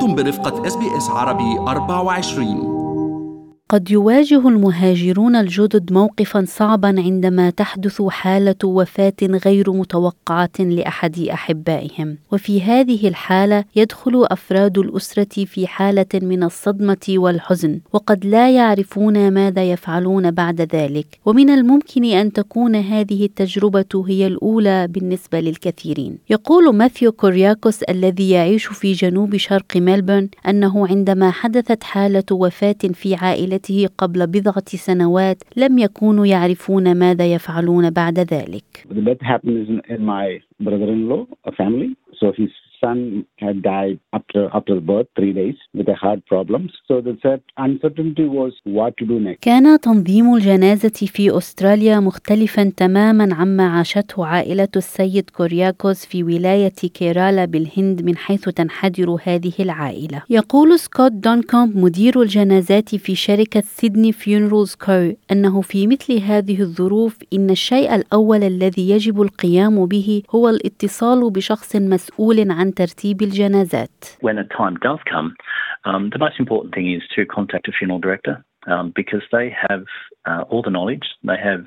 أنتم برفقة SBS عربي 24 قد يواجه المهاجرون الجدد موقفا صعبا عندما تحدث حالة وفاة غير متوقعة لأحد أحبائهم. وفي هذه الحالة يدخل أفراد الأسرة في حالة من الصدمة والحزن وقد لا يعرفون ماذا يفعلون بعد ذلك. ومن الممكن أن تكون هذه التجربة هي الأولى بالنسبة للكثيرين. يقول ماثيو كورياكوس الذي يعيش في جنوب شرق ملبورن أنه عندما حدثت حالة وفاة في عائلته حياته قبل بضعة سنوات لم يكونوا يعرفون ماذا يفعلون بعد ذلك. In my brother-in-law, family. So his son had died after after birth, three days, with a heart problems. So the uncertainty was what to do next. كان تنظيم الجنازة في أستراليا مختلفا تماما عما عاشته عائلة السيد كورياكوس في ولاية كيرالا بالهند من حيث تنحدر هذه العائلة. يقول سكوت دونكومب مدير الجنازات في شركة Sydney Funerals Co أنه في مثل هذه الظروف إن الشيء الأول الذي يجب القيام به هو الاتصال بشخص مسؤول عن ترتيب الجنازات. When a time does come, um, the most important thing is to contact a funeral director um, because they have uh, all the knowledge, they have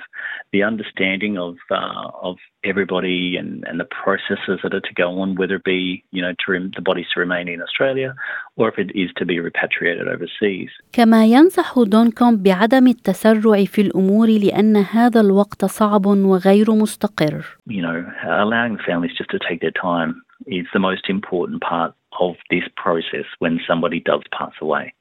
the understanding of uh, of everybody and, and the processes that are to go on, whether it be you know to rem- the bodies to remain in Australia or if it is to be repatriated overseas. كما ينصح دونكوم بعدم التسرع في الأمور لأن هذا الوقت صعب وغير مستقر. You know, allowing the families just to take their time is the most important part of this process when somebody does pass away.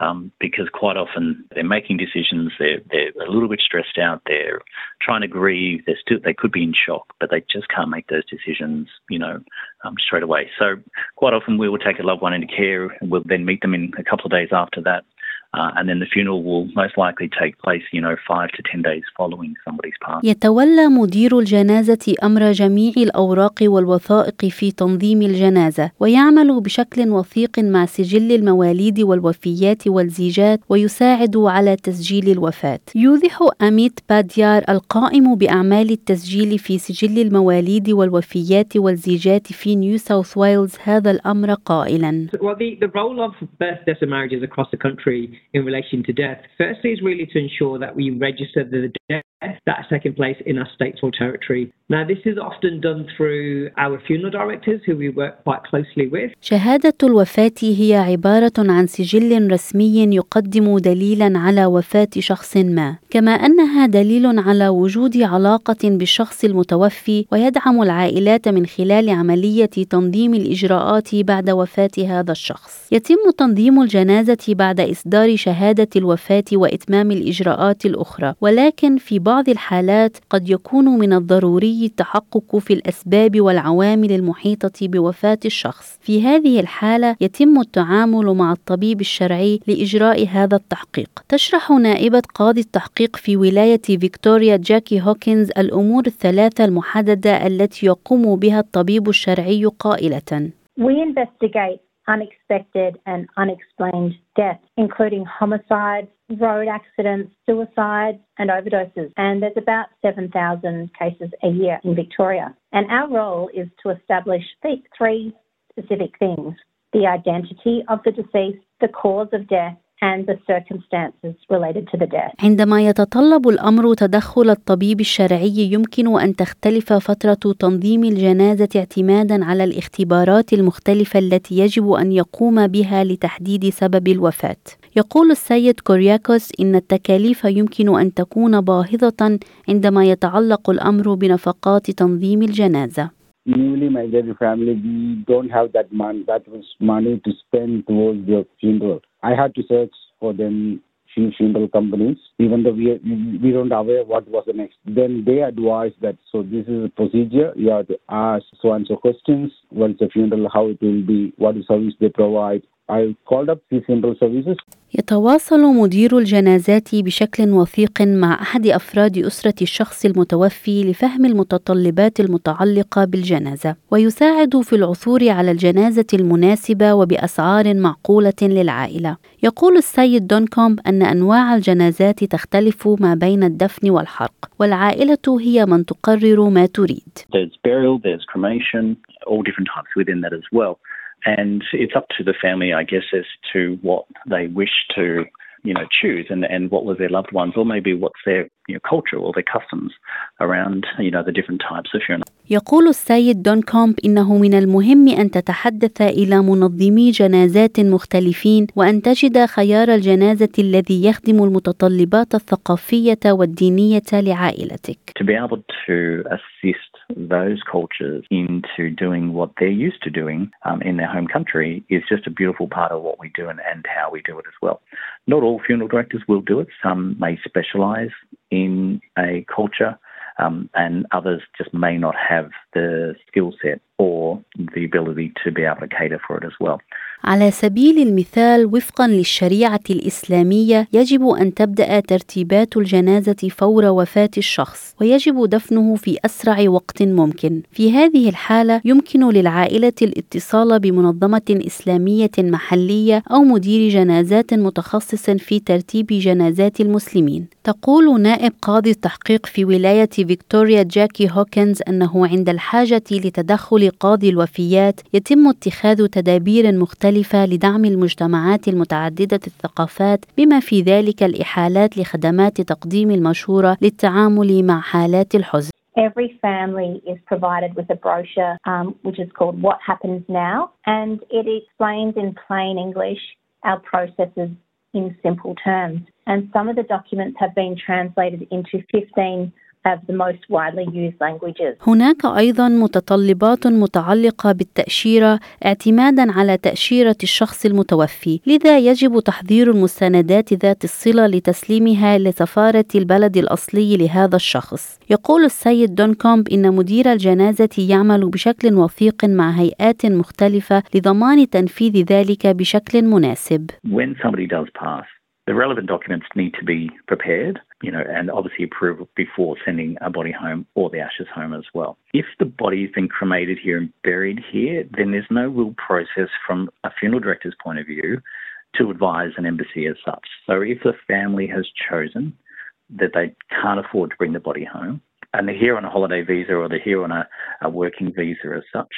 Um, because quite often they're making decisions, they're, they're a little bit stressed out, they're trying to grieve, they're still, they could be in shock, but they just can't make those decisions, you know, um, straight away. So quite often we will take a loved one into care and we'll then meet them in a couple of days after that Uh, and then the funeral will most likely take place, you know, five to ten days following somebody's passing. يتولى مدير الجنازة أمر جميع الأوراق والوثائق في تنظيم الجنازة، ويعمل بشكل وثيق مع سجل المواليد والوفيات والزيجات ويساعد على تسجيل الوفاة. يوضح أميت باديار القائم بأعمال التسجيل في سجل المواليد والوفيات والزيجات في نيو ساوث ويلز هذا الأمر قائلا. Well, the, the role of birth, deaths and marriages across the country in relation to death. Firstly, is really to ensure that we register the death that's taking place in our states or territory. Now, this is often done through our funeral directors who we work quite closely with. شهادة الوفاة هي عبارة عن سجل رسمي يقدم دليلا على وفاة شخص ما، كما أنها دليل على وجود علاقة بالشخص المتوفي ويدعم العائلات من خلال عملية تنظيم الإجراءات بعد وفاة هذا الشخص. يتم تنظيم الجنازة بعد إصدار شهادة الوفاة وإتمام الإجراءات الأخرى، ولكن في بعض الحالات قد يكون من الضروري التحقق في الأسباب والعوامل المحيطة بوفاة الشخص. في هذه الحالة يتم التعامل مع الطبيب الشرعي لإجراء هذا التحقيق. تشرح نائبة قاضي التحقيق في ولاية فيكتوريا جاكي هوكنز الأمور الثلاثة المحددة التي يقوم بها الطبيب الشرعي قائلة. We investigate unexpected and unexplained deaths, including homicides, road accidents, suicides, and overdoses. And there's about 7,000 cases a year in Victoria. And our role is to establish three specific things the identity of the deceased, the cause of death, عندما يتطلب الأمر تدخل الطبيب الشرعي يمكن أن تختلف فترة تنظيم الجنازة اعتمادا على الاختبارات المختلفة التي يجب أن يقوم بها لتحديد سبب الوفاة. يقول السيد كورياكوس إن التكاليف يمكن أن تكون باهظة عندما يتعلق الأمر بنفقات تنظيم الجنازة. Newly migrated family, we don't have that money, that much money to spend towards their funeral. I had to search for them few funeral companies, even though we we don't aware what was the next. Then they advised that so this is a procedure. You have to ask so and so questions. What's the funeral? How it will be? What is service they provide? I called up the funeral services. يتواصل مدير الجنازات بشكل وثيق مع أحد أفراد أسرة الشخص المتوفي لفهم المتطلبات المتعلقة بالجنازة ويساعد في العثور على الجنازة المناسبة وبأسعار معقولة للعائلة يقول السيد دونكومب أن أنواع الجنازات تختلف ما بين الدفن والحرق والعائلة هي من تقرر ما تريد There's burial, there's cremation, all different types within that as well. And it's up to the family, I guess, as to what they wish to you know, choose and, and what was their loved ones, or maybe what's their you know, culture or their customs around, you know, the different types of funeral. يقول السيد دون كومب إنه من المهم أن تتحدث إلى منظمي جنازات مختلفين وأن تجد خيار الجنازة الذي يخدم المتطلبات الثقافية والدينية لعائلتك. To be able to assist those cultures into doing what they're used to doing um, in their home country is just a beautiful part of what we do and, and how we do it as well. Not all funeral directors will do it. Some may specialize in a culture um, and others just may not have the skill set or the ability to be able to cater for it as well. على سبيل المثال وفقا للشريعة الإسلامية يجب أن تبدأ ترتيبات الجنازة فور وفاة الشخص ويجب دفنه في أسرع وقت ممكن. في هذه الحالة يمكن للعائلة الاتصال بمنظمة إسلامية محلية أو مدير جنازات متخصص في ترتيب جنازات المسلمين. تقول نائب قاضي التحقيق في ولاية فيكتوريا جاكي هوكنز أنه عند الحاجة لتدخل قاضي الوفيات يتم اتخاذ تدابير مختلفة لدعم المجتمعات المتعددة الثقافات بما في ذلك الإحالات لخدمات تقديم المشورة للتعامل مع حالات الحزن. Every family is provided with a brochure um, which is called What Happens Now, and it explains in plain English our processes in simple terms. And some of the documents have been translated into 15 of the most widely used languages. هناك أيضا متطلبات متعلقة بالتأشيرة اعتمادا على تأشيرة الشخص المتوفي، لذا يجب تحضير المستندات ذات الصلة لتسليمها لسفارة البلد الأصلي لهذا الشخص. يقول السيد دون كومب إن مدير الجنازة يعمل بشكل وثيق مع هيئات مختلفة لضمان تنفيذ ذلك بشكل مناسب. When somebody does pass, the relevant documents need to be prepared, you know, and obviously approved before sending a body home or the ashes home as well. If the body's been cremated here and buried here, then there's no real process from a funeral director's point of view to advise an embassy as such. So if the family has chosen that they can't afford to bring the body home, and they're here on a holiday visa or they're here on a, a working visa as such,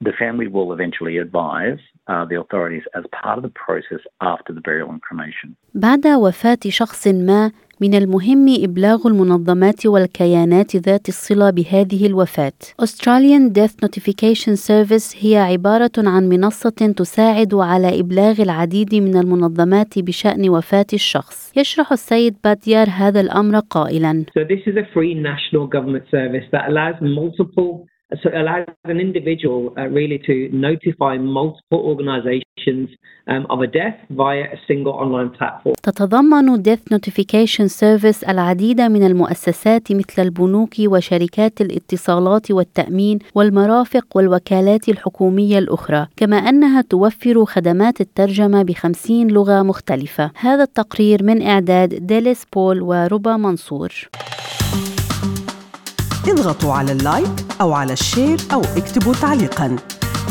the family will eventually advise uh, the authorities as part of the process after the burial and cremation. بعد وفاة شخص ما من المهم إبلاغ المنظمات والكيانات ذات الصلة بهذه الوفاة. Australian Death Notification Service هي عبارة عن منصة تساعد على إبلاغ العديد من المنظمات بشأن وفاة الشخص. يشرح السيد باديار هذا الأمر قائلا: So this is a free national government service that allows multiple so it allows an individual uh, really to notify multiple organizations um, of a death via a single online platform. تتضمن Death Notification Service العديد من المؤسسات مثل البنوك وشركات الاتصالات والتأمين والمرافق والوكالات الحكومية الأخرى كما أنها توفر خدمات الترجمة بخمسين لغة مختلفة هذا التقرير من إعداد ديليس بول وربا منصور اضغطوا على ال like أو على ال share أو اكتبوا تعليقاً.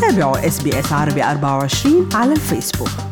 تابعوا SBS عربي 24 على الفيسبوك.